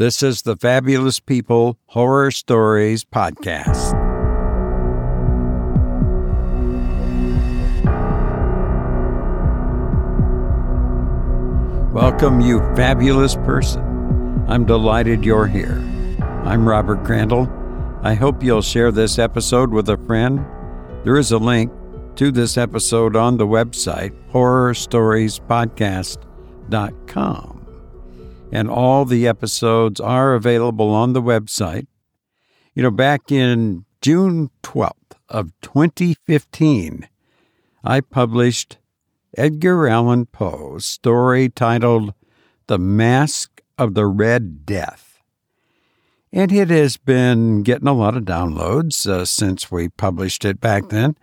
This is the Fabulous People Horror Stories Podcast. Welcome, you fabulous person. I'm delighted you're here. I'm Robert Crandall. I hope you'll share this episode with a friend. There is a link to this episode on the website, horrorstoriespodcast.com and all the episodes are available on the website. You know, back in June 12th of 2015, I published Edgar Allan Poe's story titled The Masque of the Red Death. And it has been getting a lot of downloads uh, since we published it back then,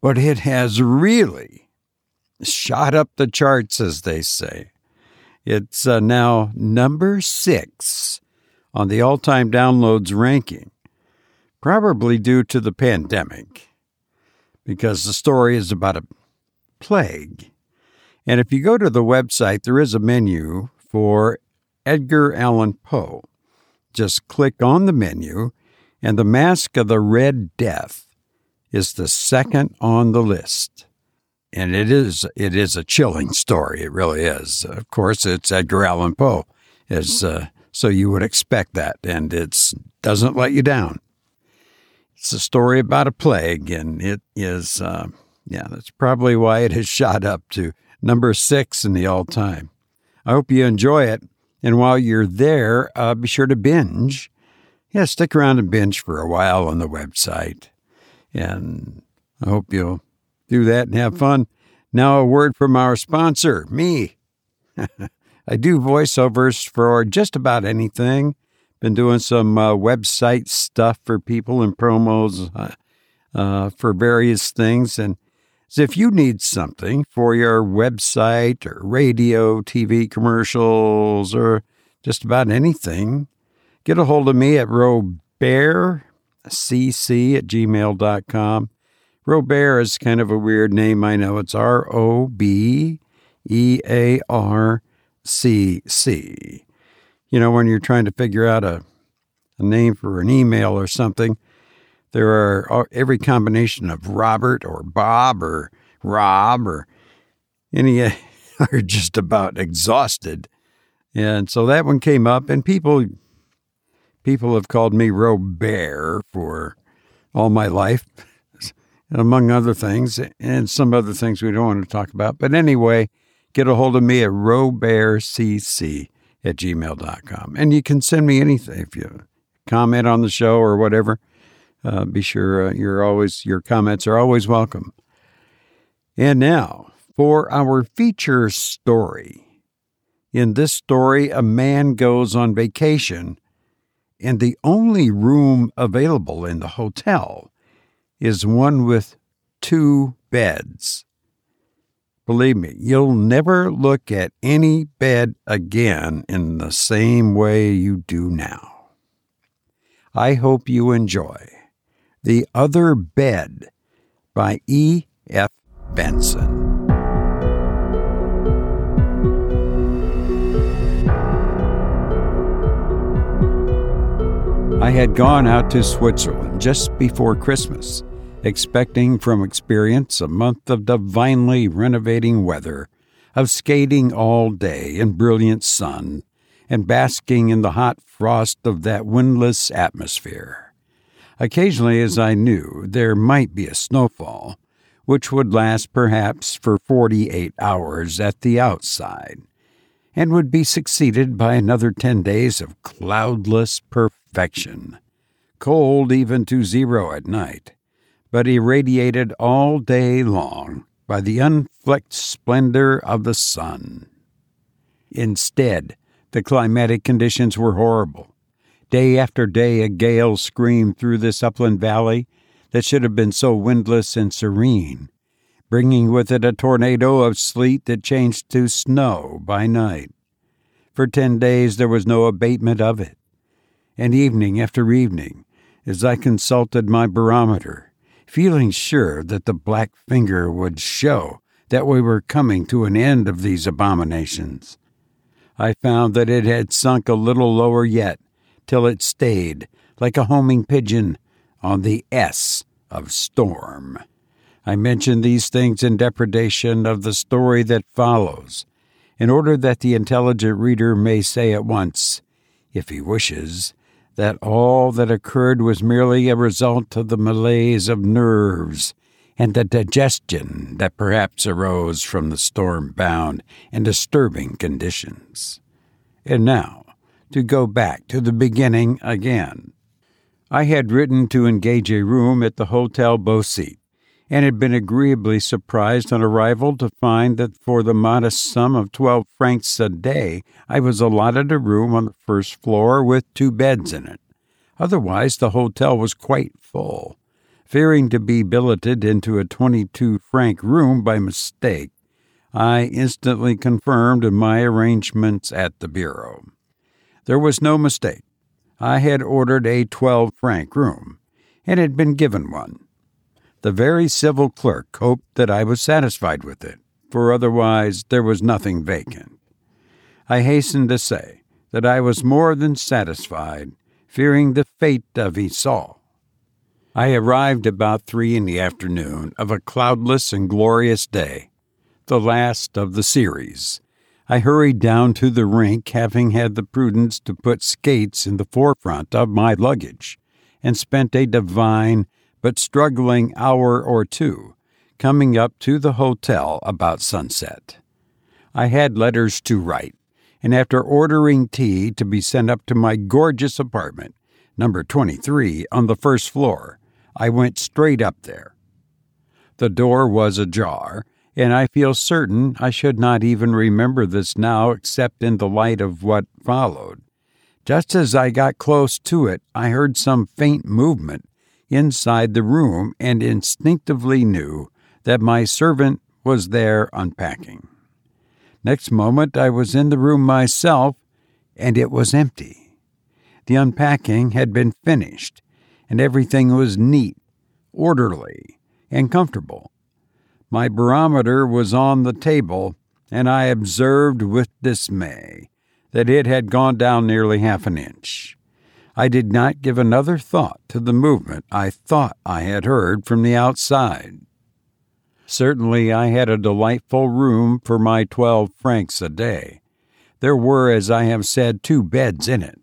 but it has really shot up the charts, as they say. It's uh, now number six on the all time downloads ranking, probably due to the pandemic, because the story is about a plague. And if you go to the website, there is a menu for Edgar Allan Poe. Just click on the menu, and The Masque of the Red Death is the second on the list and it is it is a chilling story. It really is. Of course, it's Edgar Allan Poe, is uh, so you would expect that, and it doesn't let you down. It's a story about a plague, and it is uh, yeah, that's probably why it has shot up to number six in the all time. I hope you enjoy it, and while you're there, uh, be sure to binge. Yeah, stick around and binge for a while on the website, and I hope you'll do that and have fun. Now, a word from our sponsor, me. I do voiceovers for just about anything. Been doing some uh, website stuff for people and promos uh, uh, for various things. And so if you need something for your website or radio, TV commercials, or just about anything, get a hold of me at robearcc at gmail.com. Robert is kind of a weird name, I know. It's R O B E A R C C. You know, when you're trying to figure out a, a name for an email or something, there are uh, every combination of Robert or Bob or Rob or any are just about exhausted. And so that one came up, and people people have called me Robert for all my life among other things, and some other things we don't want to talk about. But anyway, get a hold of me at robearcc at gmail.com. And you can send me anything if you comment on the show or whatever. Uh, be sure uh, you're always your comments are always welcome. And now for our feature story. In this story, a man goes on vacation, and the only room available in the hotel is one with two beds. Believe me, you'll never look at any bed again in the same way you do now. I hope you enjoy The Other Bed by E. F. Benson. I had gone out to Switzerland just before Christmas expecting from experience a month of divinely renovating weather, of skating all day in brilliant sun, and basking in the hot frost of that windless atmosphere. Occasionally, as I knew, there might be a snowfall, which would last perhaps for 48 hours at the outside, and would be succeeded by another 10 days of cloudless perfection, cold even to zero at night but irradiated all day long by the unflecked splendor of the sun. Instead, the climatic conditions were horrible. Day after day, a gale screamed through this upland valley that should have been so windless and serene, bringing with it a tornado of sleet that changed to snow by night. For ten days there was no abatement of it. And evening after evening, as I consulted my barometer, feeling sure that the black finger would show that we were coming to an end of these abominations. I found that it had sunk a little lower yet, till it stayed, like a homing pigeon, on the S of storm. I mention these things in depredation of the story that follows, in order that the intelligent reader may say at once, if he wishes, that all that occurred was merely a result of the malaise of nerves and the digestion that perhaps arose from the storm bound and disturbing conditions. And now, to go back to the beginning again. I had written to engage a room at the Hotel Beausite, and had been agreeably surprised on arrival to find that for the modest sum of twelve francs a day I was allotted a room on the first floor with two beds in it. Otherwise, the hotel was quite full. Fearing to be billeted into a 22 franc room by mistake, I instantly confirmed my arrangements at the Bureau. There was no mistake. I had ordered a 12 franc room, and had been given one. The very civil clerk hoped that I was satisfied with it, for otherwise there was nothing vacant. I hasten to say that I was more than satisfied, fearing the fate of Esau. I arrived about three in the afternoon of a cloudless and glorious day, the last of the series. I hurried down to the rink, having had the prudence to put skates in the forefront of my luggage, and spent a divine but struggling hour or two coming up to the hotel about sunset. I had letters to write, and after ordering tea to be sent up to my gorgeous apartment, number 23, on the first floor, I went straight up there. The door was ajar, and I feel certain I should not even remember this now except in the light of what followed. Just as I got close to it, I heard some faint movement inside the room and instinctively knew that my servant was there unpacking. Next moment, I was in the room myself, and it was empty. The unpacking had been finished, and everything was neat, orderly, and comfortable. My barometer was on the table, and I observed with dismay that it had gone down nearly half an inch. I did not give another thought to the movement I thought I had heard from the outside. Certainly, I had a delightful room for my twelve francs a day. There were, as I have said, two beds in it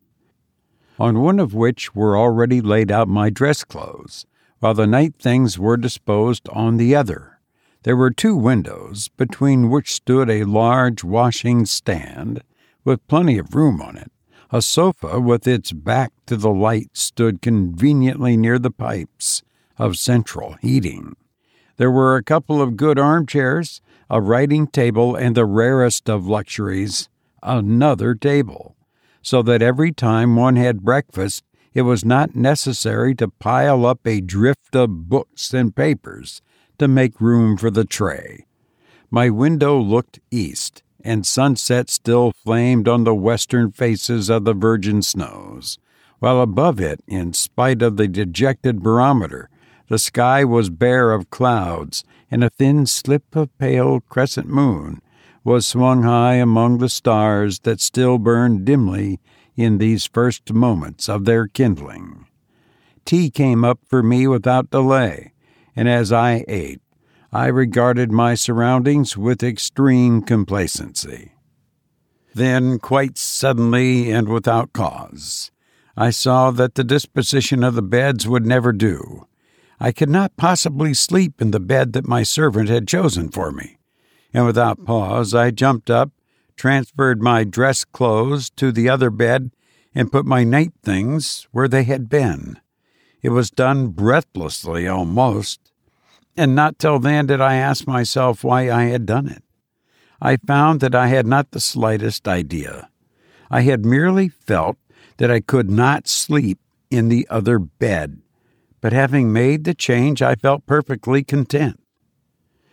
on one of which were already laid out my dress clothes, while the night things were disposed on the other. There were two windows, between which stood a large washing stand, with plenty of room on it. A sofa with its back to the light stood conveniently near the pipes of central heating. There were a couple of good armchairs, a writing table, and the rarest of luxuries, another table so that every time one had breakfast, it was not necessary to pile up a drift of books and papers to make room for the tray. My window looked east, and sunset still flamed on the western faces of the virgin snows, while above it, in spite of the dejected barometer, the sky was bare of clouds, and a thin slip of pale crescent moon was swung high among the stars that still burned dimly in these first moments of their kindling. Tea came up for me without delay, and as I ate, I regarded my surroundings with extreme complacency. Then, quite suddenly and without cause, I saw that the disposition of the beds would never do. I could not possibly sleep in the bed that my servant had chosen for me and without pause I jumped up, transferred my dress clothes to the other bed, and put my night things where they had been. It was done breathlessly almost, and not till then did I ask myself why I had done it. I found that I had not the slightest idea. I had merely felt that I could not sleep in the other bed, but having made the change, I felt perfectly content.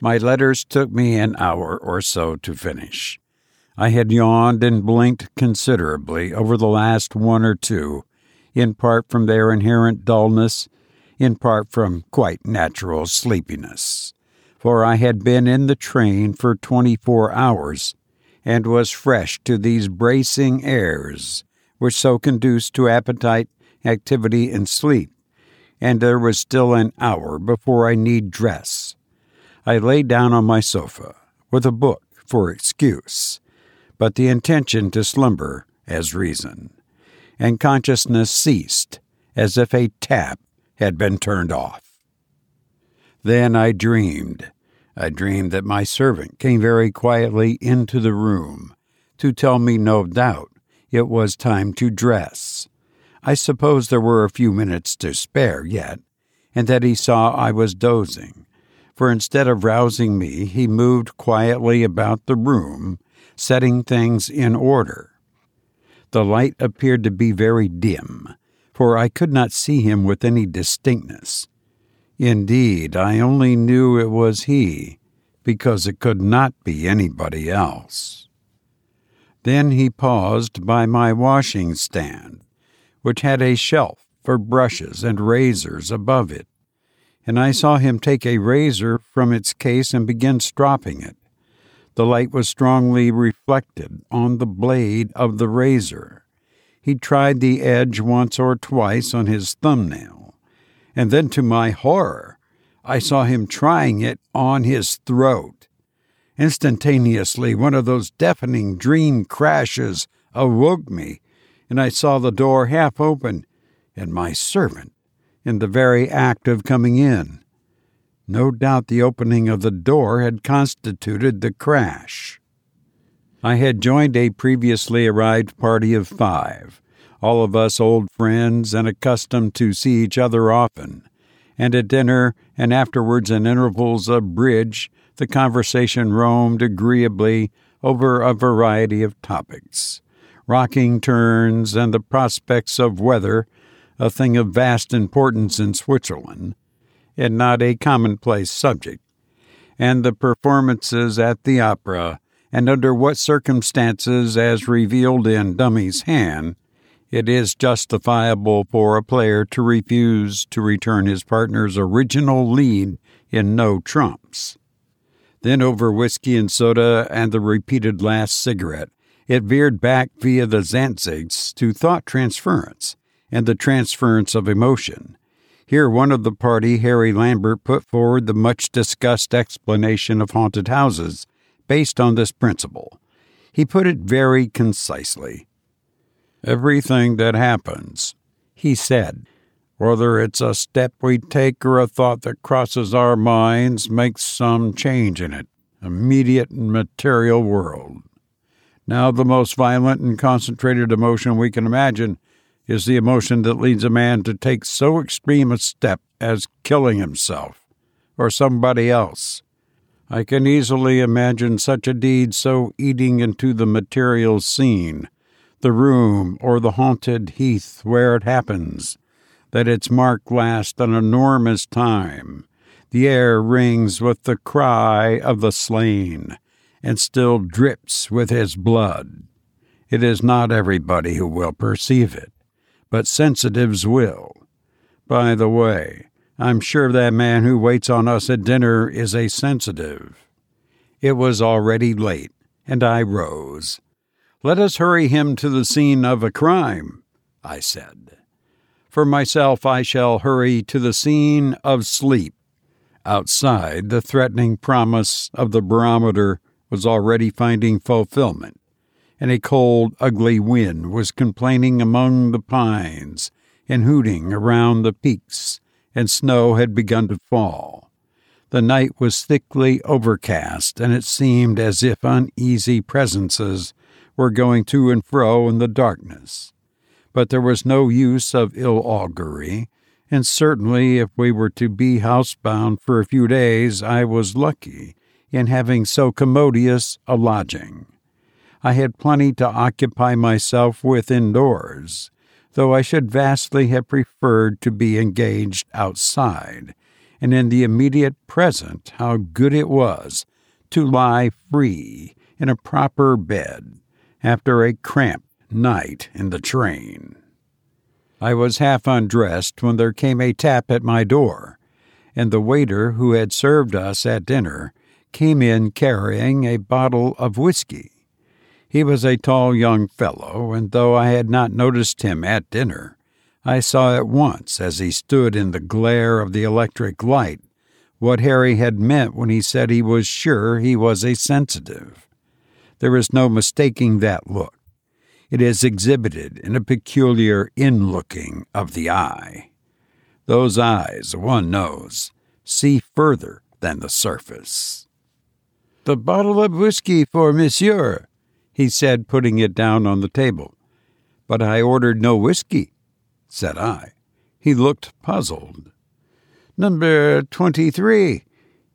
My letters took me an hour or so to finish. I had yawned and blinked considerably over the last one or two, in part from their inherent dullness, in part from quite natural sleepiness. For I had been in the train for twenty four hours, and was fresh to these bracing airs, which so conduce to appetite, activity, and sleep, and there was still an hour before I need dress. I lay down on my sofa, with a book for excuse, but the intention to slumber as reason, and consciousness ceased as if a tap had been turned off. Then I dreamed. I dreamed that my servant came very quietly into the room to tell me, no doubt, it was time to dress. I suppose there were a few minutes to spare yet, and that he saw I was dozing, for instead of rousing me, he moved quietly about the room, setting things in order. The light appeared to be very dim, for I could not see him with any distinctness. Indeed, I only knew it was he, because it could not be anybody else. Then he paused by my washing stand, which had a shelf for brushes and razors above it, and I saw him take a razor from its case and begin stropping it. The light was strongly reflected on the blade of the razor. He tried the edge once or twice on his thumbnail and then to my horror, I saw him trying it on his throat. Instantaneously, one of those deafening dream crashes awoke me, and I saw the door half open and my servant in the very act of coming in. No doubt the opening of the door had constituted the crash. I had joined a previously arrived party of five, all of us old friends and accustomed to see each other often. And at dinner and afterwards in intervals of bridge, the conversation roamed agreeably over a variety of topics. Rocking turns and the prospects of weather, a thing of vast importance in Switzerland, and not a commonplace subject, and the performances at the opera, and under what circumstances, as revealed in Dummy's Hand, it is justifiable for a player to refuse to return his partner's original lead in no trumps. Then, over whiskey and soda and the repeated last cigarette, it veered back via the Zancigs to thought transference and the transference of emotion. Here, one of the party, Harry Lambert, put forward the much discussed explanation of haunted houses based on this principle. He put it very concisely. Everything that happens, he said, whether it's a step we take or a thought that crosses our minds, makes some change in it, immediate and material world. Now, the most violent and concentrated emotion we can imagine is the emotion that leads a man to take so extreme a step as killing himself or somebody else. I can easily imagine such a deed so eating into the material scene the room or the haunted heath where it happens, that its mark lasts an enormous time. The air rings with the cry of the slain, and still drips with his blood. It is not everybody who will perceive it, but sensitives will. By the way, I'm sure that man who waits on us at dinner is a sensitive. It was already late, and I rose. Let us hurry him to the scene of a crime, I said. For myself, I shall hurry to the scene of sleep. Outside, the threatening promise of the barometer was already finding fulfillment, and a cold, ugly wind was complaining among the pines and hooting around the peaks, and snow had begun to fall. The night was thickly overcast, and it seemed as if uneasy presences were going to and fro in the darkness. But there was no use of ill augury, and certainly if we were to be housebound for a few days, I was lucky in having so commodious a lodging. I had plenty to occupy myself with indoors, though I should vastly have preferred to be engaged outside, and in the immediate present, how good it was to lie free in a proper bed after a cramped night in the train. I was half undressed when there came a tap at my door, and the waiter who had served us at dinner came in carrying a bottle of whiskey. He was a tall young fellow, and though I had not noticed him at dinner, I saw at once as he stood in the glare of the electric light what Harry had meant when he said he was sure he was a sensitive. There is no mistaking that look. It is exhibited in a peculiar in-looking of the eye. Those eyes, one knows, see further than the surface. The bottle of whiskey for monsieur, he said, putting it down on the table. But I ordered no whiskey, said I. He looked puzzled. Number twenty-three,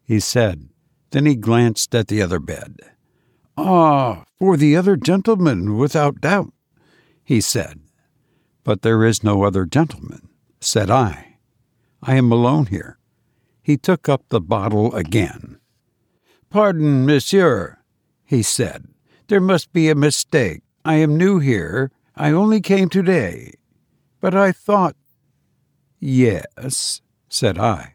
he said. Then he glanced at the other bed. Ah, for the other gentleman, without doubt, he said. But there is no other gentleman, said I. I am alone here. He took up the bottle again. Pardon, monsieur, he said. There must be a mistake. I am new here. I only came today. But I thought. Yes, said I.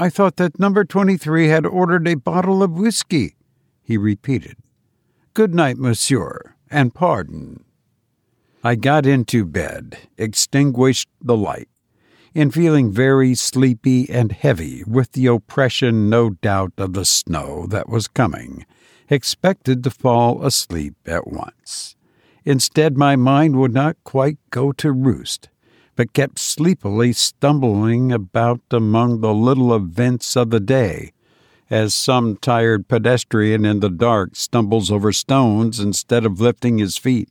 I thought that number 23 had ordered a bottle of whiskey, he repeated. Good night, monsieur, and pardon. I got into bed, extinguished the light, and feeling very sleepy and heavy with the oppression, no doubt, of the snow that was coming, expected to fall asleep at once. Instead, my mind would not quite go to roost but kept sleepily stumbling about among the little events of the day, as some tired pedestrian in the dark stumbles over stones instead of lifting his feet.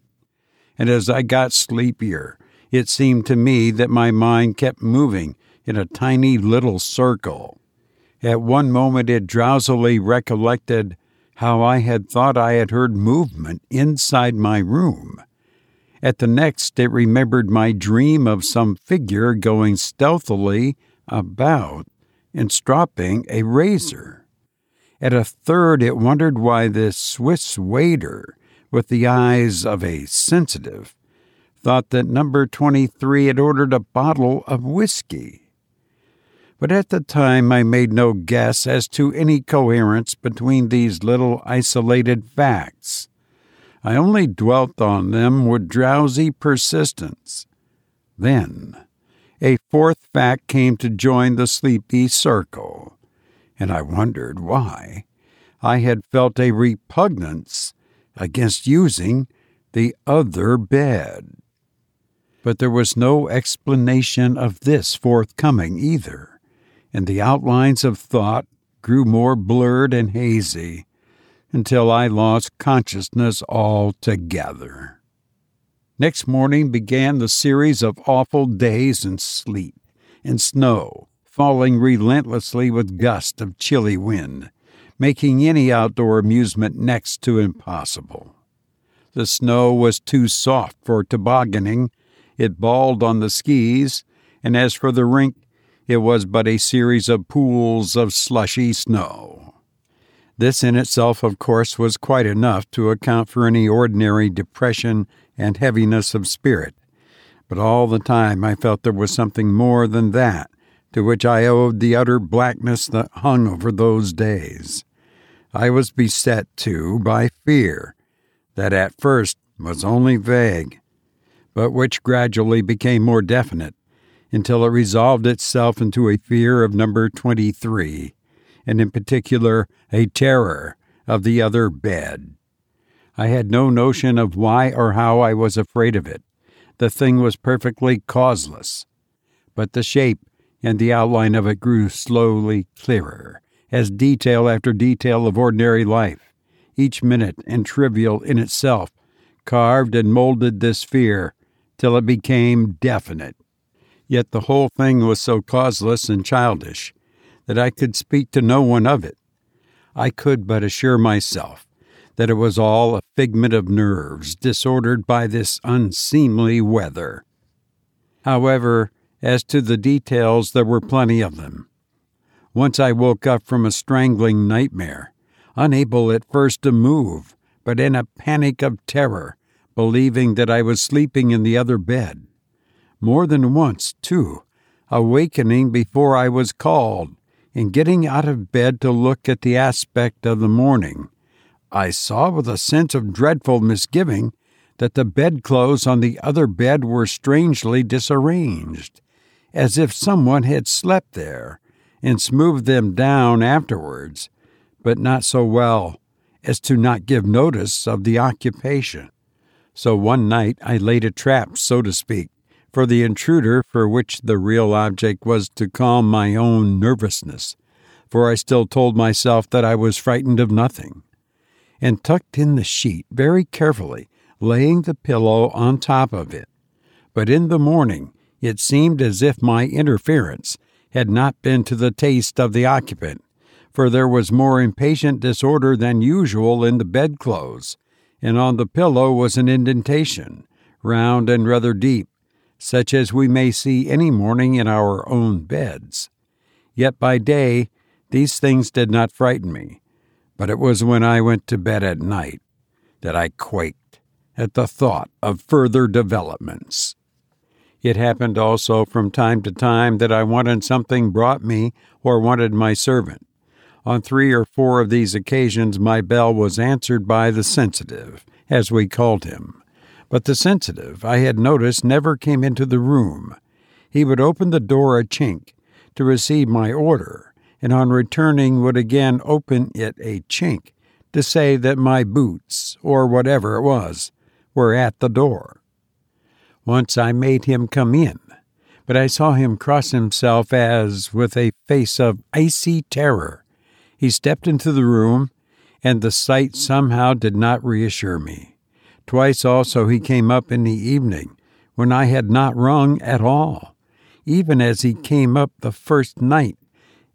And as I got sleepier, it seemed to me that my mind kept moving in a tiny little circle. At one moment it drowsily recollected how I had thought I had heard movement inside my room at the next, it remembered my dream of some figure going stealthily about and stropping a razor. At a third, it wondered why this Swiss waiter, with the eyes of a sensitive, thought that number 23 had ordered a bottle of whiskey. But at the time, I made no guess as to any coherence between these little isolated facts. I only dwelt on them with drowsy persistence. Then a fourth fact came to join the sleepy circle, and I wondered why I had felt a repugnance against using the other bed. But there was no explanation of this forthcoming either, and the outlines of thought grew more blurred and hazy until I lost consciousness altogether. Next morning began the series of awful days and sleet and snow, falling relentlessly with gusts of chilly wind, making any outdoor amusement next to impossible. The snow was too soft for tobogganing, it balled on the skis, and as for the rink, it was but a series of pools of slushy snow. This in itself, of course, was quite enough to account for any ordinary depression and heaviness of spirit. But all the time I felt there was something more than that to which I owed the utter blackness that hung over those days. I was beset, too, by fear that at first was only vague, but which gradually became more definite until it resolved itself into a fear of number 23 and in particular a terror of the other bed. I had no notion of why or how I was afraid of it. The thing was perfectly causeless. But the shape and the outline of it grew slowly clearer, as detail after detail of ordinary life, each minute and trivial in itself, carved and molded this fear till it became definite. Yet the whole thing was so causeless and childish that I could speak to no one of it. I could but assure myself that it was all a figment of nerves disordered by this unseemly weather. However, as to the details, there were plenty of them. Once I woke up from a strangling nightmare, unable at first to move, but in a panic of terror, believing that I was sleeping in the other bed. More than once, too, awakening before I was called, and getting out of bed to look at the aspect of the morning, I saw with a sense of dreadful misgiving that the bedclothes on the other bed were strangely disarranged, as if someone had slept there and smoothed them down afterwards, but not so well as to not give notice of the occupation. So one night I laid a trap, so to speak, for the intruder, for which the real object was to calm my own nervousness, for I still told myself that I was frightened of nothing, and tucked in the sheet very carefully, laying the pillow on top of it. But in the morning it seemed as if my interference had not been to the taste of the occupant, for there was more impatient disorder than usual in the bedclothes, and on the pillow was an indentation, round and rather deep, such as we may see any morning in our own beds. Yet by day these things did not frighten me, but it was when I went to bed at night that I quaked at the thought of further developments. It happened also from time to time that I wanted something brought me or wanted my servant. On three or four of these occasions, my bell was answered by the sensitive, as we called him. But the sensitive, I had noticed, never came into the room. He would open the door a chink to receive my order, and on returning would again open it a chink to say that my boots, or whatever it was, were at the door. Once I made him come in, but I saw him cross himself as with a face of icy terror. He stepped into the room, and the sight somehow did not reassure me. Twice also he came up in the evening, when I had not rung at all, even as he came up the first night,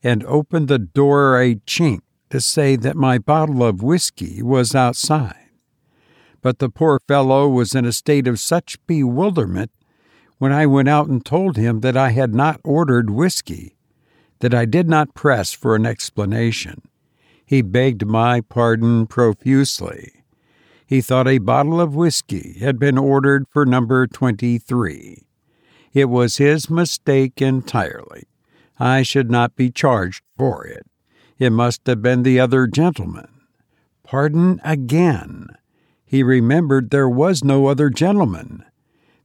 and opened the door a chink to say that my bottle of whiskey was outside but the poor fellow was in a state of such bewilderment when I went out and told him that I had not ordered whiskey that I did not press for an explanation. He begged my pardon profusely. He thought a bottle of whiskey had been ordered for number 23. It was his mistake entirely. I should not be charged for it. It must have been the other gentleman. Pardon again. He remembered there was no other gentleman.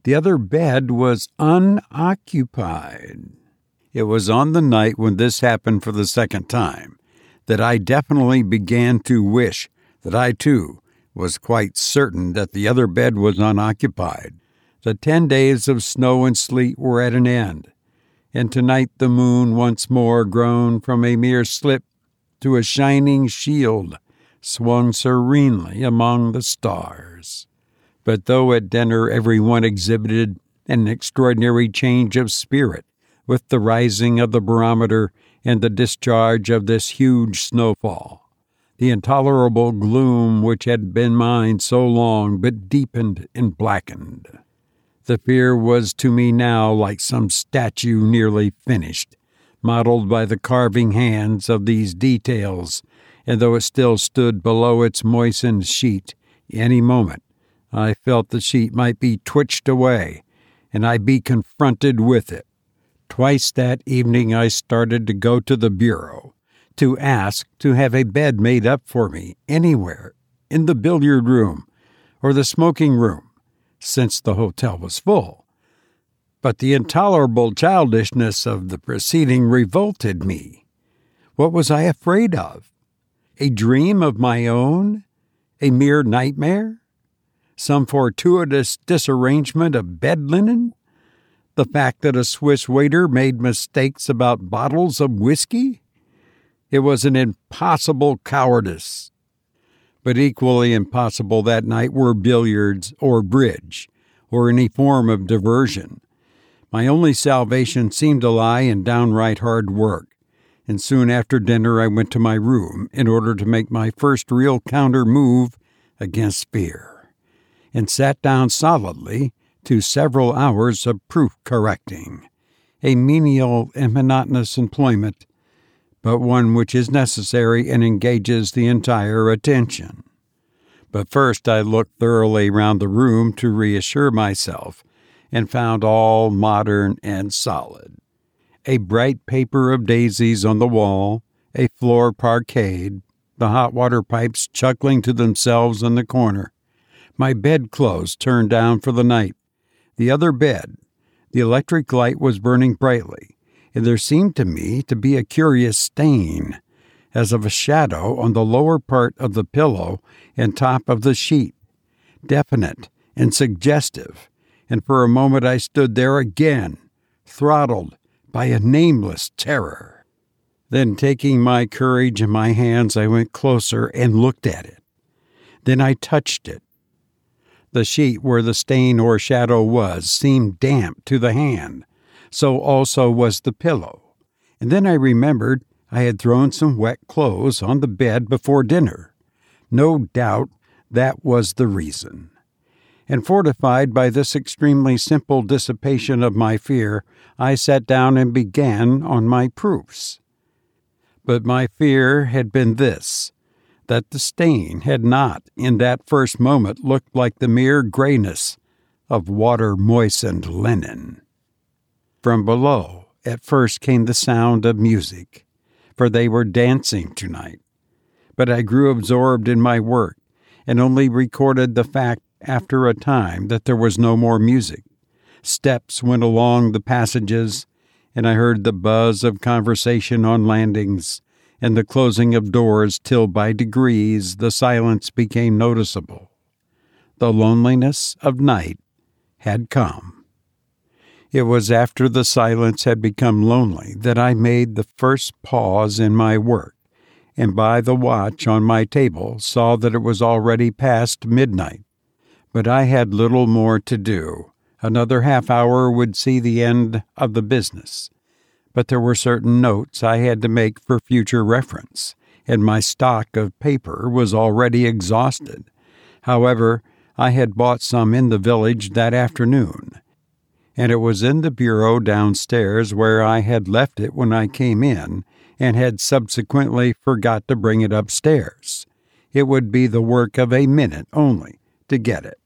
The other bed was unoccupied. It was on the night when this happened for the second time that I definitely began to wish that I too was quite certain that the other bed was unoccupied. The ten days of snow and sleet were at an end, and tonight the moon once more grown from a mere slip to a shining shield swung serenely among the stars. But though at dinner every one exhibited an extraordinary change of spirit with the rising of the barometer and the discharge of this huge snowfall, the intolerable gloom which had been mine so long but deepened and blackened. The fear was to me now like some statue nearly finished, modeled by the carving hands of these details and though it still stood below its moistened sheet, any moment I felt the sheet might be twitched away, and I be confronted with it. Twice that evening I started to go to the bureau to ask to have a bed made up for me anywhere in the billiard room or the smoking room, since the hotel was full. But the intolerable childishness of the proceeding revolted me. What was I afraid of? A dream of my own? A mere nightmare? Some fortuitous disarrangement of bed linen? The fact that a Swiss waiter made mistakes about bottles of whiskey? It was an impossible cowardice. But equally impossible that night were billiards or bridge or any form of diversion. My only salvation seemed to lie in downright hard work and soon after dinner I went to my room in order to make my first real counter move against fear, and sat down solidly to several hours of proof correcting, a menial and monotonous employment, but one which is necessary and engages the entire attention. But first I looked thoroughly round the room to reassure myself, and found all modern and solid a bright paper of daisies on the wall, a floor parquet, the hot water pipes chuckling to themselves in the corner. My bedclothes turned down for the night. The other bed, the electric light was burning brightly, there seemed to me to be a curious stain, as of a shadow on the lower part of the pillow and top of the sheet, definite and suggestive, and for a moment I stood there again, throttled by a nameless terror. Then, taking my courage in my hands, I went closer and looked at it. Then I touched it. The sheet where the stain or shadow was seemed damp to the hand, so also was the pillow. And then I remembered I had thrown some wet clothes on the bed before dinner. No doubt that was the reason and fortified by this extremely simple dissipation of my fear, I sat down and began on my proofs. But my fear had been this that the stain had not, in that first moment, looked like the mere grayness of water moistened linen. From below, at first came the sound of music, for they were dancing tonight. But I grew absorbed in my work and only recorded the fact after a time that there was no more music. Steps went along the passages, and I heard the buzz of conversation on landings and the closing of doors till by degrees the silence became noticeable. The loneliness of night had come. It was after the silence had become lonely that I made the first pause in my work, and by the watch on my table saw that it was already past midnight. But I had little more to do. Another half hour would see the end of the business. But there were certain notes I had to make for future reference, and my stock of paper was already exhausted. However, I had bought some in the village that afternoon, and it was in the bureau downstairs where I had left it when I came in and had subsequently forgot to bring it upstairs. It would be the work of a minute only to get it.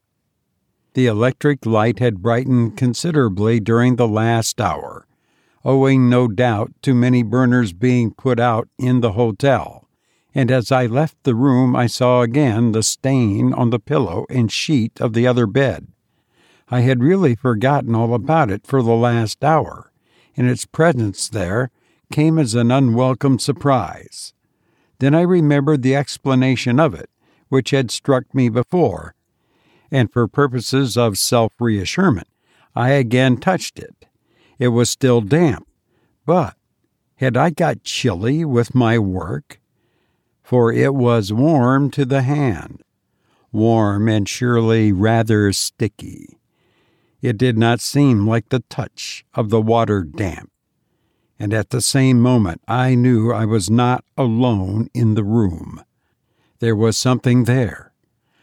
The electric light had brightened considerably during the last hour, owing no doubt to many burners being put out in the hotel, and as I left the room I saw again the stain on the pillow and sheet of the other bed. I had really forgotten all about it for the last hour, and its presence there came as an unwelcome surprise. Then I remembered the explanation of it, which had struck me before, and for purposes of self reassurement, I again touched it. It was still damp, but had I got chilly with my work? For it was warm to the hand, warm and surely rather sticky. It did not seem like the touch of the water damp. And at the same moment, I knew I was not alone in the room. There was something there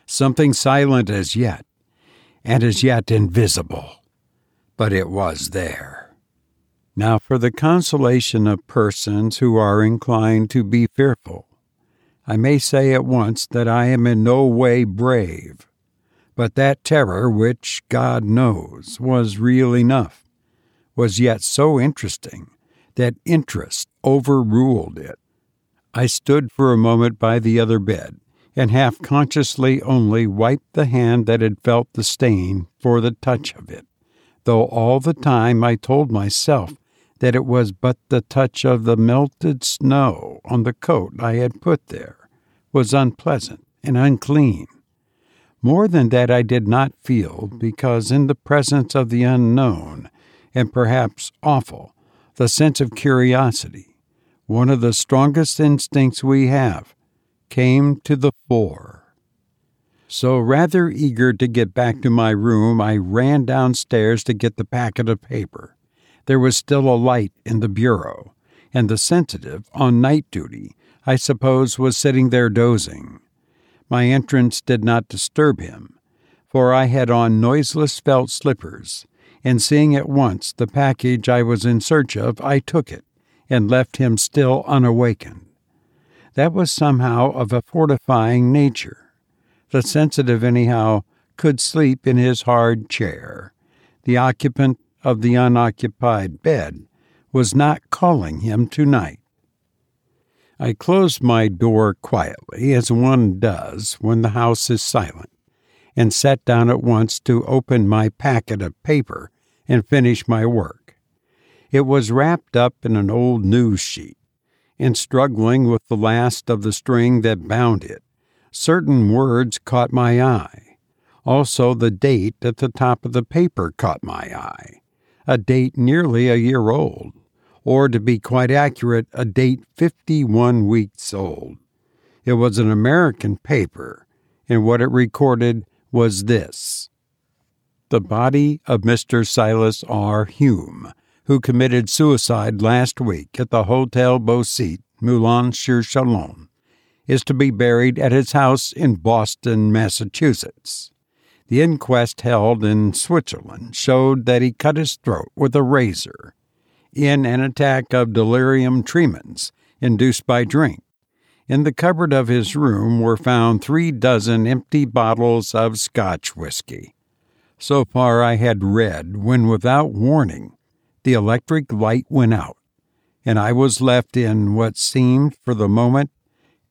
something silent as yet, and as yet invisible, but it was there. Now, for the consolation of persons who are inclined to be fearful, I may say at once that I am in no way brave, but that terror which, God knows, was real enough, was yet so interesting that interest overruled it. I stood for a moment by the other bed, and half consciously only wiped the hand that had felt the stain for the touch of it, though all the time I told myself that it was but the touch of the melted snow on the coat I had put there was unpleasant and unclean. More than that I did not feel, because in the presence of the unknown, and perhaps awful, the sense of curiosity, one of the strongest instincts we have, came to the fore. So, rather eager to get back to my room, I ran downstairs to get the packet of paper. There was still a light in the bureau, and the sensitive, on night duty, I suppose was sitting there dozing. My entrance did not disturb him, for I had on noiseless felt slippers, and seeing at once the package I was in search of, I took it and left him still unawakened that was somehow of a fortifying nature. The sensitive, anyhow, could sleep in his hard chair. The occupant of the unoccupied bed was not calling him tonight. I closed my door quietly, as one does when the house is silent, and sat down at once to open my packet of paper and finish my work. It was wrapped up in an old news sheet, and struggling with the last of the string that bound it, certain words caught my eye. Also, the date at the top of the paper caught my eye, a date nearly a year old or to be quite accurate, a date 51 weeks old. It was an American paper, and what it recorded was this The body of Mr. Silas R. Hume, who committed suicide last week at the Hotel Beausite, Moulin sur Chalon, is to be buried at his house in Boston, Massachusetts. The inquest held in Switzerland showed that he cut his throat with a razor in an attack of delirium tremens induced by drink. In the cupboard of his room were found three dozen empty bottles of Scotch whiskey. So far I had read when, without warning, the electric light went out, and I was left in what seemed for the moment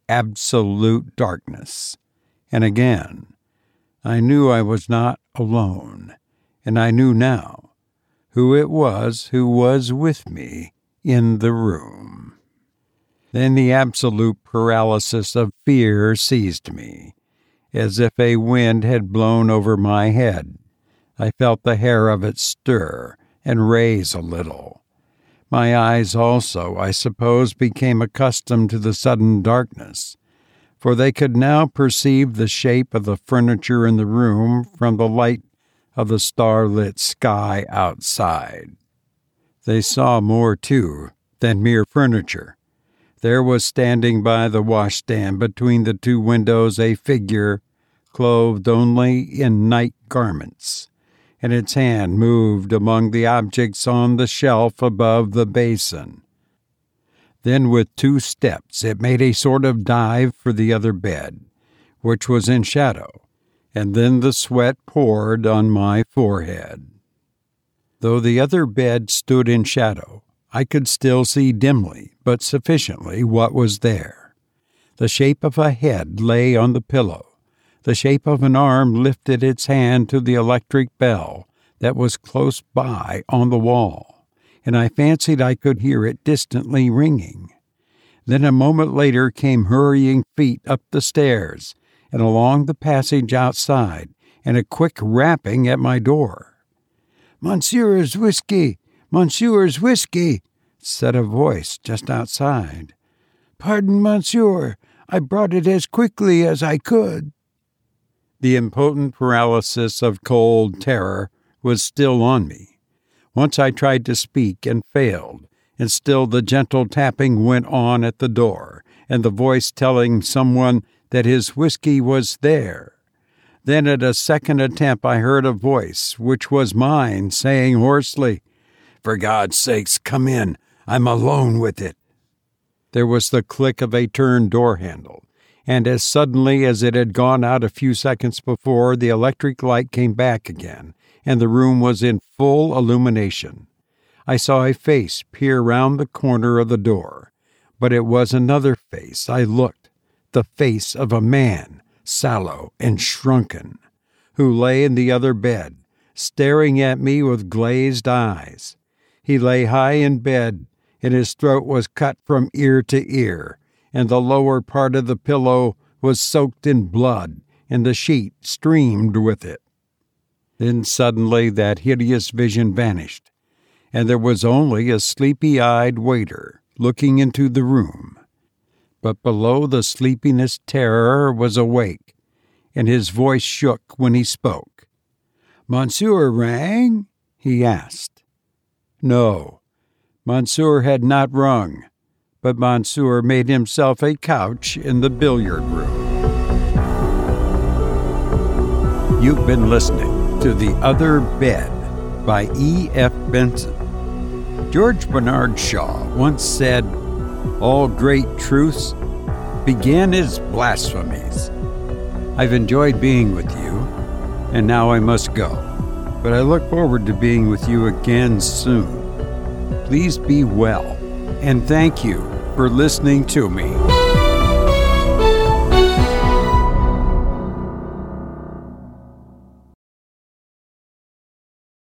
absolute darkness. And again, I knew I was not alone, and I knew now who it was who was with me in the room. Then the absolute paralysis of fear seized me, as if a wind had blown over my head. I felt the hair of it stir and raise a little. My eyes also, I suppose, became accustomed to the sudden darkness, for they could now perceive the shape of the furniture in the room from the light of the starlit sky outside. They saw more, too, than mere furniture. There was standing by the washstand between the two windows a figure clothed only in night garments, and its hand moved among the objects on the shelf above the basin. Then, with two steps, it made a sort of dive for the other bed, which was in shadow and then the sweat poured on my forehead. Though the other bed stood in shadow, I could still see dimly, but sufficiently, what was there. The shape of a head lay on the pillow. The shape of an arm lifted its hand to the electric bell that was close by on the wall, and I fancied I could hear it distantly ringing. Then a moment later came hurrying feet up the stairs, and along the passage outside, and a quick rapping at my door. Monsieur's whiskey! Monsieur's whiskey! said a voice just outside. Pardon, monsieur, I brought it as quickly as I could. The impotent paralysis of cold terror was still on me. Once I tried to speak and failed, and still the gentle tapping went on at the door, and the voice telling someone that his whiskey was there. Then at a second attempt I heard a voice, which was mine, saying hoarsely, For God's sakes, come in. I'm alone with it. There was the click of a turned door handle, and as suddenly as it had gone out a few seconds before, the electric light came back again, and the room was in full illumination. I saw a face peer round the corner of the door, but it was another face. I looked the face of a man, sallow and shrunken, who lay in the other bed, staring at me with glazed eyes. He lay high in bed, and his throat was cut from ear to ear, and the lower part of the pillow was soaked in blood, and the sheet streamed with it. Then suddenly that hideous vision vanished, and there was only a sleepy eyed waiter looking into the room but below the sleepiness terror was awake, and his voice shook when he spoke. Monsieur rang? he asked. No, Monsieur had not rung, but Monsieur made himself a couch in the billiard room. You've been listening to The Other Bed by E. F. Benson. George Bernard Shaw once said, all great truths begin as blasphemies. I've enjoyed being with you, and now I must go. But I look forward to being with you again soon. Please be well, and thank you for listening to me.